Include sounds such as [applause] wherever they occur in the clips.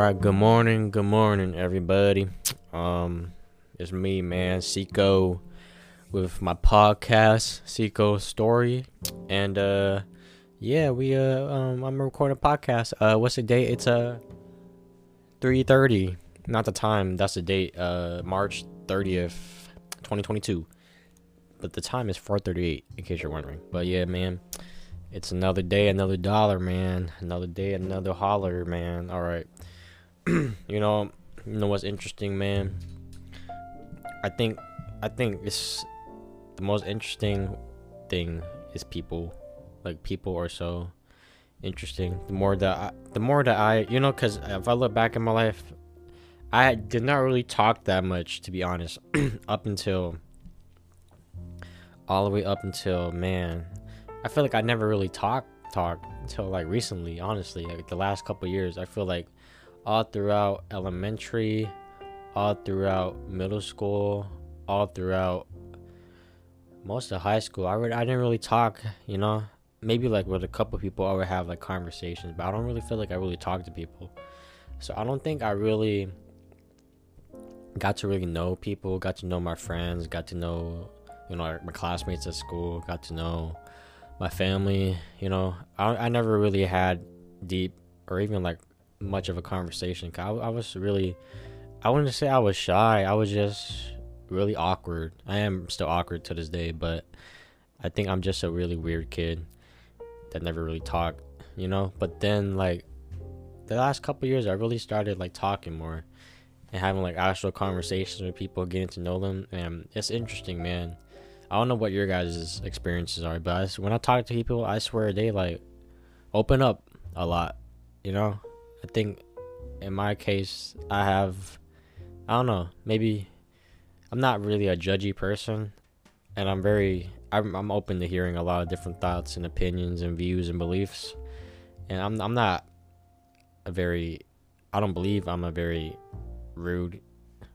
right, good morning, good morning, everybody. Um, it's me, man, Xico, with my podcast, Xico Story, and uh, yeah, we uh, um, I'm recording a podcast. Uh, what's the date? It's uh, three thirty. Not the time. That's the date. Uh, March thirtieth, twenty twenty two. But the time is four thirty eight, in case you're wondering. But yeah, man. It's another day, another dollar, man. Another day, another holler, man. All right. You know, you know what's interesting, man. I think, I think it's the most interesting thing is people. Like people are so interesting. The more that, I, the more that I, you know, because if I look back in my life, I did not really talk that much, to be honest, [clears throat] up until all the way up until man I feel like I never really talked talk until like recently, honestly, like the last couple years. I feel like all throughout elementary, all throughout middle school, all throughout most of high school, I would I didn't really talk, you know. Maybe like with a couple people, I would have like conversations, but I don't really feel like I really talk to people. So I don't think I really got to really know people, got to know my friends, got to know you know my classmates at school, got to know my family. You know, I, I never really had deep or even like much of a conversation. I, I was really, I wouldn't say I was shy. I was just really awkward. I am still awkward to this day, but I think I'm just a really weird kid that never really talked, you know. But then like the last couple years, I really started like talking more and having like actual conversations with people, getting to know them, and it's interesting, man. I don't know what your guys' experiences are, but I, when I talk to people, I swear they like open up a lot. You know, I think in my case, I have, I don't know, maybe I'm not really a judgy person, and I'm very, I'm, I'm open to hearing a lot of different thoughts and opinions and views and beliefs, and I'm, I'm not a very, I don't believe I'm a very rude,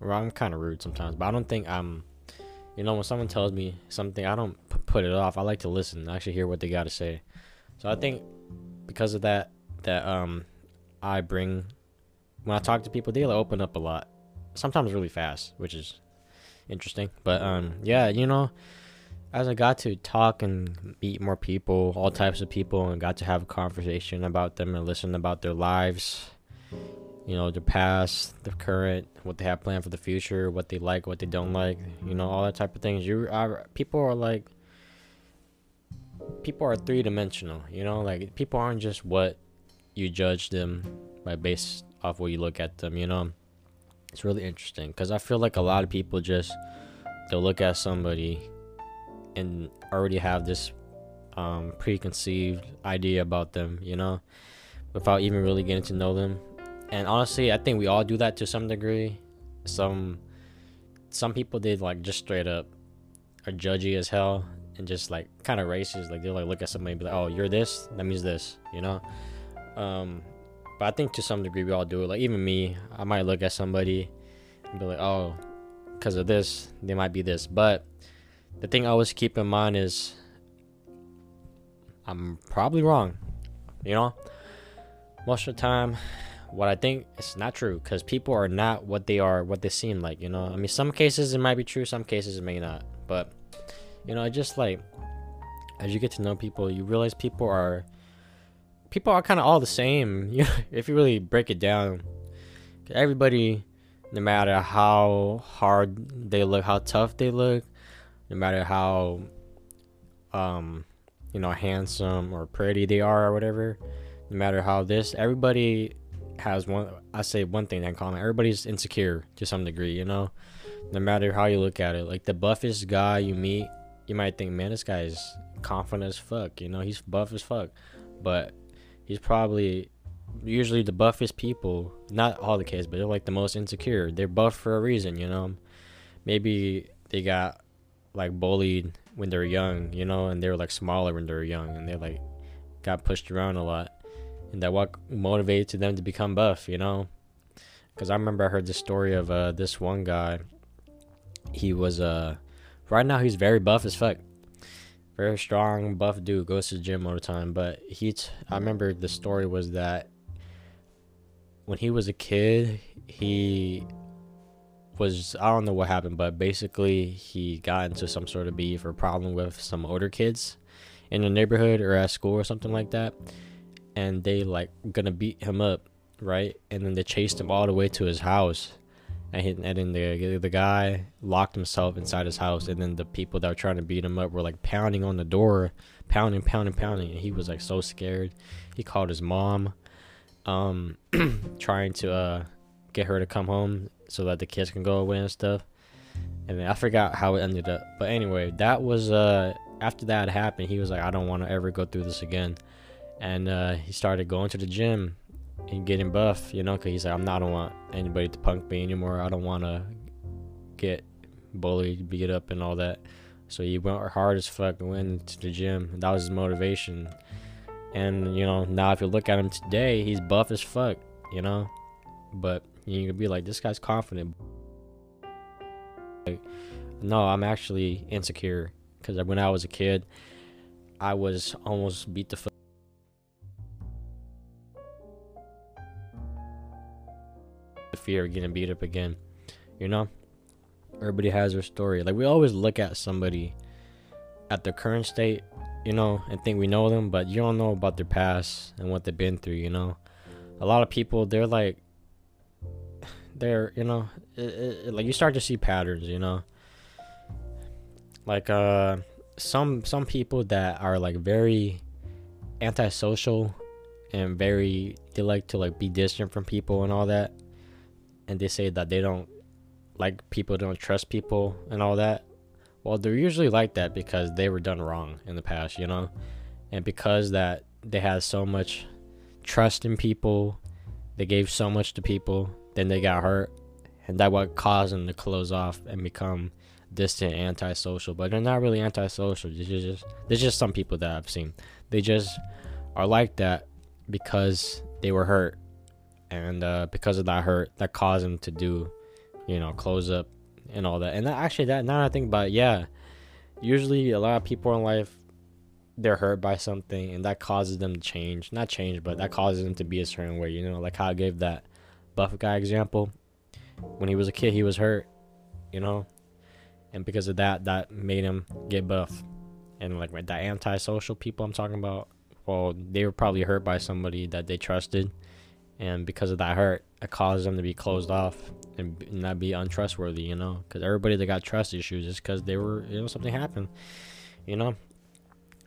well, I'm kind of rude sometimes, but I don't think I'm you know, when someone tells me something, I don't p- put it off. I like to listen, I actually hear what they got to say. So I think because of that, that um, I bring when I talk to people, they open up a lot. Sometimes really fast, which is interesting. But um, yeah, you know, as I got to talk and meet more people, all types of people, and got to have a conversation about them and listen about their lives, you know, their past, the current, what they have planned for the future, what they like, what they don't like, you know, all that type of things. You are people are like people are three dimensional, you know, like people aren't just what you judge them by based off what you look at them, you know. It's really interesting because I feel like a lot of people just they'll look at somebody and already have this um, preconceived idea about them, you know, without even really getting to know them. And honestly i think we all do that to some degree. Some some people did like just straight up are judgy as hell and just like kind of racist. Like they'll like look at somebody and be like oh you're this? That means this you know um but i think to some degree we all do it like even me i might look at somebody and be like oh because of this they might be this but the thing i always keep in mind is i'm probably wrong you know most of the time what I think is not true because people are not what they are, what they seem like. You know, I mean, some cases it might be true, some cases it may not. But you know, I just like as you get to know people, you realize people are people are kind of all the same. [laughs] You if you really break it down, everybody, no matter how hard they look, how tough they look, no matter how um you know handsome or pretty they are or whatever no matter how this everybody has one I say one thing in common. Everybody's insecure to some degree, you know. No matter how you look at it. Like the buffest guy you meet, you might think, man, this guy is confident as fuck, you know, he's buff as fuck. But he's probably usually the buffest people, not all the kids, but they're like the most insecure. They're buff for a reason, you know. Maybe they got like bullied when they're young, you know, and they were like smaller when they were young and they like got pushed around a lot and that what motivated them to become buff, you know? Because I remember I heard the story of uh, this one guy. He was uh, right now he's very buff as fuck, very strong buff dude. Goes to the gym all the time. But he, t- I remember the story was that when he was a kid, he was I don't know what happened, but basically he got into some sort of beef or problem with some older kids in the neighborhood or at school or something like that, and they like gonna beat him up, right? And then they chased him all the way to his house, and, he, and then the the guy locked himself inside his house, and then the people that were trying to beat him up were like pounding on the door, pounding, pounding, pounding, and he was like so scared. He called his mom, um, [clears throat] trying to uh get her to come home so that the kids can go away and stuff. And then I forgot how it ended up. But anyway, that was uh after that happened, he was like, I don't want to ever go through this again. And uh, he started going to the gym and getting buff, you know, because he's like, I'm not, I don't want anybody to punk me anymore. I don't want to get bullied, beat up, and all that. So he went hard as fuck and went to the gym. That was his motivation. And, you know, now if you look at him today, he's buff as fuck, you know? But you can be like, this guy's confident. Like, no, I'm actually insecure because when I was a kid, I was almost beat the fuck. Fear of getting beat up again, you know. Everybody has their story. Like we always look at somebody at their current state, you know, and think we know them, but you don't know about their past and what they've been through, you know. A lot of people, they're like they're you know it, it, like you start to see patterns you know like uh some some people that are like very antisocial and very they like to like be distant from people and all that and they say that they don't like people don't trust people and all that well they're usually like that because they were done wrong in the past you know and because that they had so much trust in people they gave so much to people then they got hurt, and that what caused them to close off and become distant, antisocial. But they're not really antisocial. There's just there's just some people that I've seen. They just are like that because they were hurt, and uh, because of that hurt, that caused them to do, you know, close up and all that. And that, actually, that now I think about, it, yeah, usually a lot of people in life they're hurt by something and that causes them to change not change but that causes them to be a certain way you know like how i gave that buff guy example, when he was a kid, he was hurt, you know, and because of that, that made him get buff. And like that antisocial people I'm talking about, well, they were probably hurt by somebody that they trusted, and because of that hurt, it caused them to be closed off and not be untrustworthy, you know. Because everybody that got trust issues is because they were, you know, something happened, you know.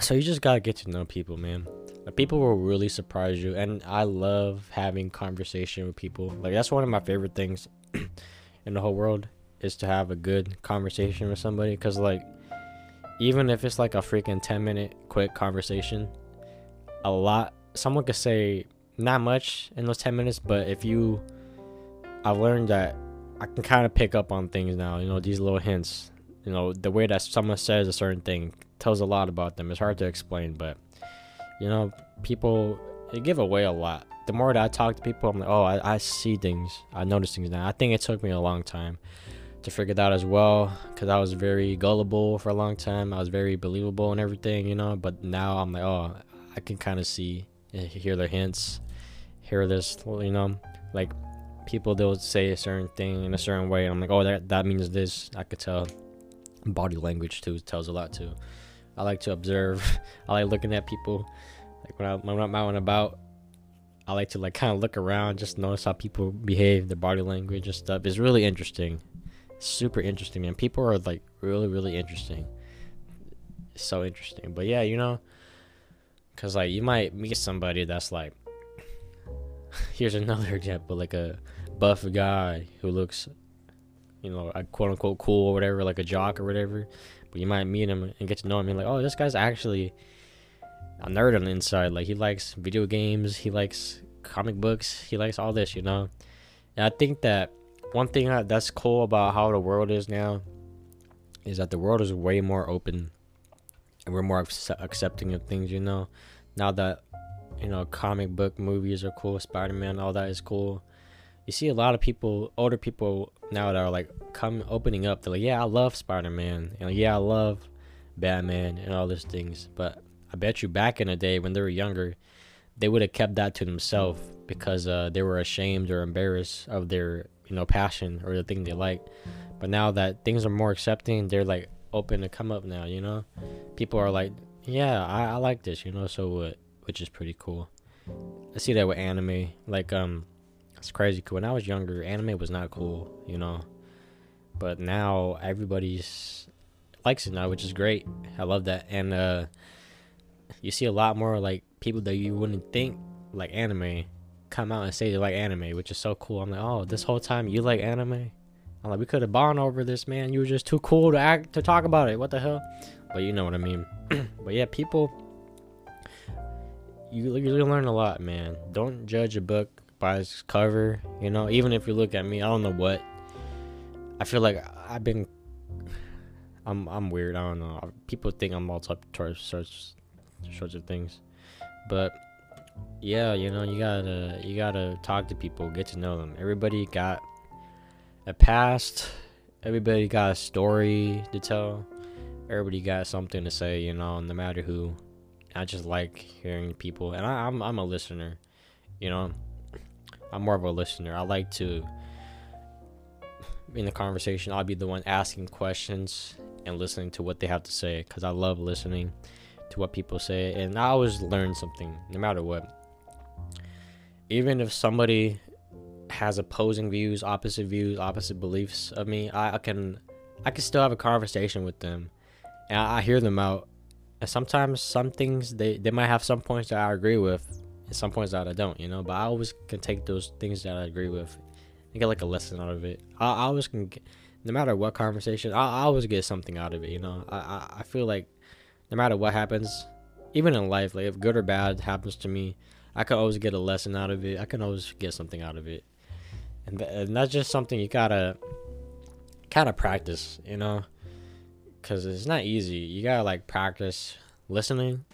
So you just gotta get to know people, man people will really surprise you and i love having conversation with people like that's one of my favorite things [clears throat] in the whole world is to have a good conversation with somebody because like even if it's like a freaking 10 minute quick conversation a lot someone could say not much in those 10 minutes but if you i've learned that i can kind of pick up on things now you know these little hints you know the way that someone says a certain thing tells a lot about them it's hard to explain but you know, people they give away a lot. The more that I talk to people, I'm like, oh, I, I see things, I notice things now. I think it took me a long time to figure that out as well, because I was very gullible for a long time. I was very believable and everything, you know. But now I'm like, oh, I can kind of see, hear their hints, hear this, you know, like people they'll say a certain thing in a certain way. And I'm like, oh, that that means this. I could tell. Body language too tells a lot too. I like to observe. [laughs] I like looking at people. Like when, I, when I'm out and about, I like to like kind of look around, just notice how people behave, their body language and stuff. It's really interesting. Super interesting, man. People are like really, really interesting. So interesting. But yeah, you know, cause like you might meet somebody that's like, here's another [laughs] example, like a buff guy who looks, you know, a quote unquote cool or whatever, like a jock or whatever but you might meet him and get to know him and like, oh, this guy's actually a nerd on the inside. Like he likes video games, he likes comic books, he likes all this, you know. And I think that one thing that's cool about how the world is now is that the world is way more open and we're more accepting of things, you know. Now that you know comic book movies are cool, Spider-Man, all that is cool you see a lot of people, older people now that are like come opening up. They're like, yeah, I love Spider Man. You know, yeah, I love Batman and all those things. But I bet you back in the day when they were younger, they would have kept that to themselves because uh, they were ashamed or embarrassed of their you know passion or the thing they like. But now that things are more accepting, they're like open to come up now. You know, people are like, yeah, I, I like this. You know, so what? Which is pretty cool. I see that with anime. Like um, it's crazy. When I was younger, anime was not cool. You know, but now everybody's likes it now, which is great. I love that. And uh, you see a lot more like people that you wouldn't think like anime come out and say they like anime, which is so cool. I'm like, oh, this whole time you like anime? I'm like, we could have bond over this, man. You were just too cool to act to talk about it. What the hell? But you know what I mean. [clears throat] but yeah, people, you you learn a lot, man. Don't judge a book by its cover. You know, even if you look at me, I don't know what. I feel like I've been. I'm I'm weird. I don't know. People think I'm all type sorts sorts of things, but yeah, you know, you gotta you gotta talk to people, get to know them. Everybody got a past. Everybody got a story to tell. Everybody got something to say, you know, no matter who. I just like hearing people, and I, I'm I'm a listener, you know. I'm more of a listener. I like to in the conversation. I'll be the one asking questions and listening to what they have to say because I love listening to what people say, and I always learn something, no matter what. Even if somebody has opposing views, opposite views, opposite beliefs of me, I, I can, I can still have a conversation with them, and I, I hear them out. And sometimes some things they they might have some points that I agree with, and some points that I don't, you know. But I always can take those things that I agree with and get like a lesson out of it. I, I always can, get, no matter what conversation, I, I always get something out of it. You know, I, I I feel like no matter what happens, even in life, like if good or bad happens to me, I can always get a lesson out of it. I can always get something out of it, and, th- and that's just something you gotta kind of practice, you know, because it's not easy. You gotta like practice listening,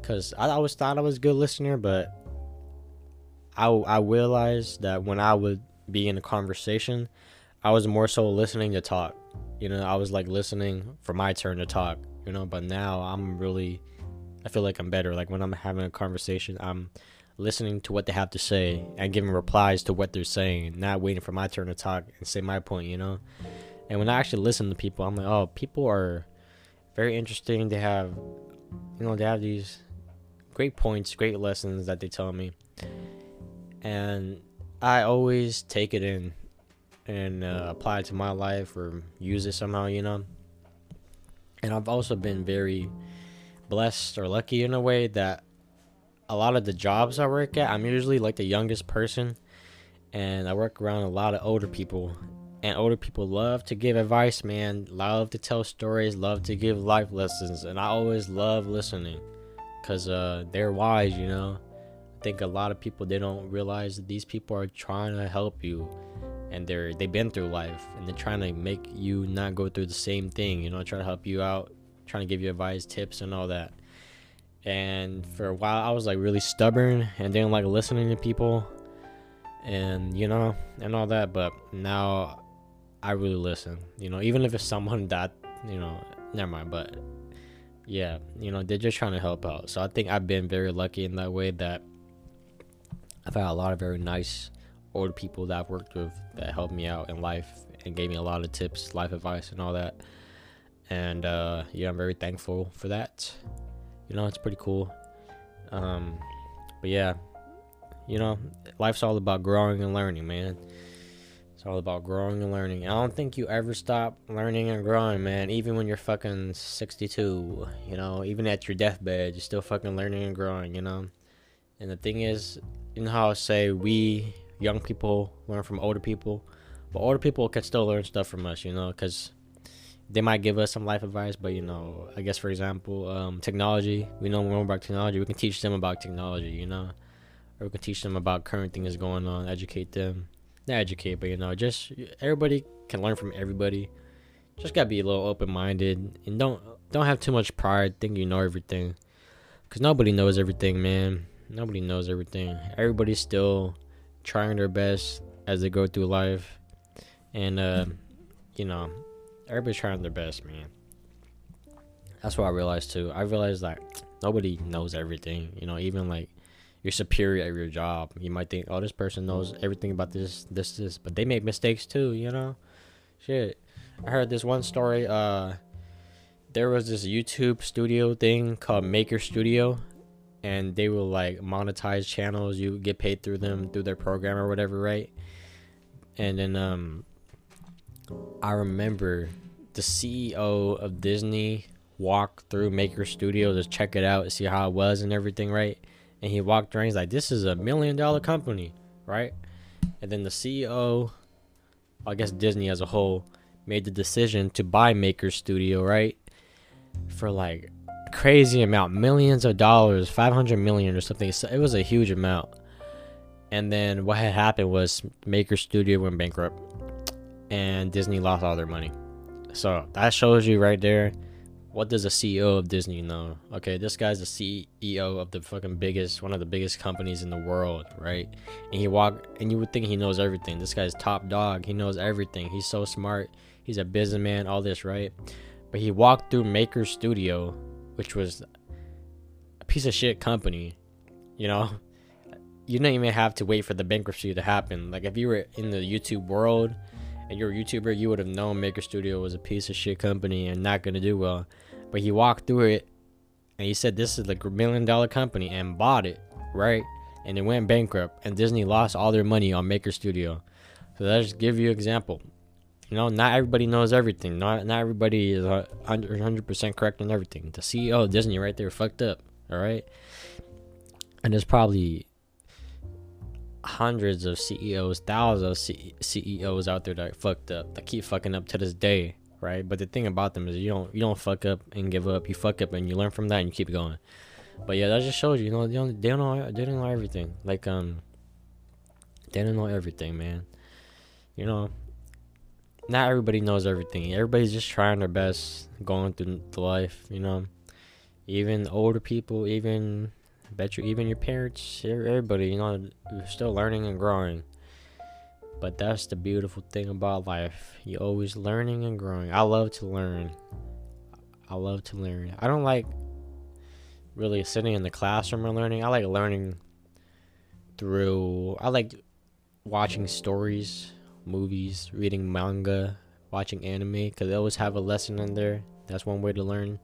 because I always thought I was a good listener, but I I realized that when I would be in a conversation, I was more so listening to talk. You know, I was like listening for my turn to talk you know but now i'm really i feel like i'm better like when i'm having a conversation i'm listening to what they have to say and giving replies to what they're saying not waiting for my turn to talk and say my point you know and when i actually listen to people i'm like oh people are very interesting. They have you know they have these great points great lessons that they tell me. And i always take it in and uh, apply it to my life or use it somehow you know? And I've also been very blessed or lucky in a way that a lot of the jobs I work at, I'm usually like the youngest person, and I work around a lot of older people. And older people love to give advice, man. Love to tell stories, love to give life lessons, and I always love listening, cause uh, they're wise, you know. I think a lot of people they don't realize that these people are trying to help you and they're they've been through life and they're trying to make you not go through the same thing you know try to help you out trying to give you advice tips and all that and for a while i was like really stubborn and didn't like listening to people and you know and all that but now i really listen you know even if it's someone [laughs] that you know never mind but yeah you know they're just trying to help out so i think i've been very lucky in that way that i've had a lot of very nice older people that I've worked with that helped me out in life and gave me a lot of tips, life advice, and all that. And uh, yeah, I'm very thankful for that. You know, it's pretty cool. Um, but yeah, you know, life's all about growing and learning, man. All about growing and learning. I don't think you ever stop learning and growing, man. Even when you're fucking 62, you know, even at your deathbed, you're still fucking learning and growing, you know. And the thing is, you know how I say we young people learn from older people, but older people can still learn stuff from us, you know, because they might give us some life advice, but you know, I guess for example, um, technology. We know more about technology. We can teach them about technology, you know, or we can teach them about current things going on, educate them. Not educate, but you know, just everybody can learn from everybody. Just gotta be a little open minded and don't don't have too much pride. Think you know everything, cause nobody knows everything, man. Nobody knows everything. Everybody's still trying their best as they go through life, and uh, you know, everybody's trying their best, man. That's what I realized too. I realized that nobody knows everything. You know, even like you're superior at your job. You might think, oh, this person knows everything about this, this, this, but they make mistakes too, you know? Shit. I heard this one story. Uh, there was this YouTube studio thing called Maker Studio, and they will like monetize channels. You get paid through them through their program or whatever, right? And then um, I remember the CEO of Disney walked through Maker Studio to check it out, see how it was and everything, right? And he walked around. He's like, "This is a million dollar company, right?" And then the CEO, I guess Disney as a whole, made the decision to buy Maker Studio, right, for like crazy amount, millions of dollars, five hundred million or something. So it was a huge amount. And then what had happened was Maker Studio went bankrupt, and Disney lost all their money. So that shows you right there what does a CEO of Disney know? Okay, this guy's the CEO of the fucking biggest, one of the biggest companies in the world, right? And he walk, and you would think he knows everything. This guy's top dog. He knows everything. He's so smart. He's a businessman. All this, right? But he walked through Maker Studio, which was a piece of shit company. You know, you didn't even have to wait for the bankruptcy to happen. Like if you were in the YouTube world and you're a YouTuber, you would have known Maker Studio was a piece of shit company and not gonna do well. But he walked through it and he said this is like a million dollar company and bought it, right? And it went bankrupt and Disney lost all their money on Maker Studio. So that just give you example. You know, not everybody knows everything. Not not everybody is 100% correct on everything. The CEO of Disney right there fucked up, all right? And there's probably hundreds of CEOs, thousands of C- CEOs out there that fucked up, that keep fucking up to this day right? But the thing about them is you don't you don't fuck up and give up. You fuck up and you learn from that and you keep going. But yeah, that just shows you, you know, they don't they don't know they don't know everything. Like um, they don't know everything, man. You know, not everybody knows everything. Everybody's just trying their best going through life. You know, even older people, even bet you, even your parents, everybody, you know, you're still learning and growing. But that's the beautiful thing about life. You're always learning and growing. I love to learn. I love to learn. I don't like really sitting in the classroom and learning. I like learning through I like watching stories, movies, reading manga, watching anime cuz they always have a lesson in there. That's one way to learn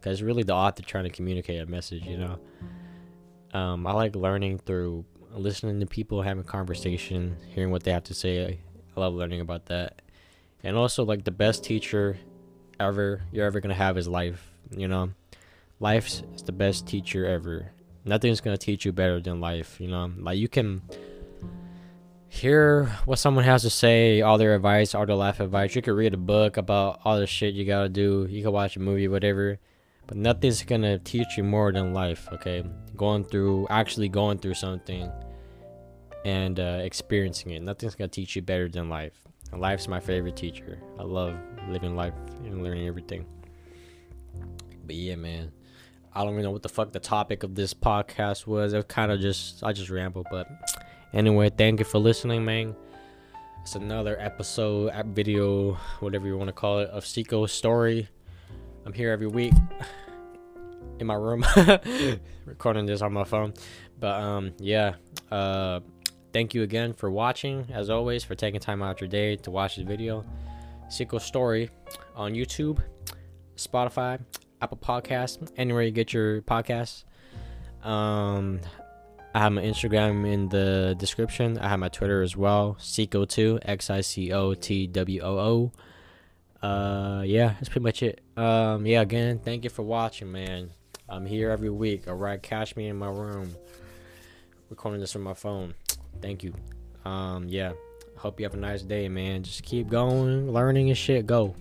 cuz really the author trying to communicate a message, you know. Um, I like learning through listening to people having conversation, hearing what they have to say. I love learning about that. And also like the best teacher ever you're ever gonna have is life. You know, life's is the best teacher ever. Nothing's gonna teach you better than life. You know, like you can hear what someone has to say, all their advice, all their life advice. You could read a book about all the shit you gotta do. You could watch a movie, whatever but nothing's gonna teach you more than life okay? Going through actually going through something and uh, experiencing it. Nothing's gonna teach you better than life. And life's my favorite teacher. I love living life and learning everything. But yeah man. I don't even know what the fuck the topic of this podcast was. It kind of just i just ramble but anyway thank you for listening man. It's another episode video whatever you want to call it of Xico's story I'm here every week in my room [laughs] recording this on my phone. But um yeah, uh thank you again for watching as always for taking time out your day to watch this video. Xico Story on YouTube, Spotify, Apple Podcasts, anywhere you get your podcasts. Um I have my Instagram in the description. I have my Twitter as well. Xico2, X I C O T W O O uh yeah that's pretty much it. Um yeah again thank you for watching man. I'm here every week. All right catch me in my room. Recording this from my phone. Thank you. Um yeah. Hope you have a nice day man. Just keep going. Learning and shit. Go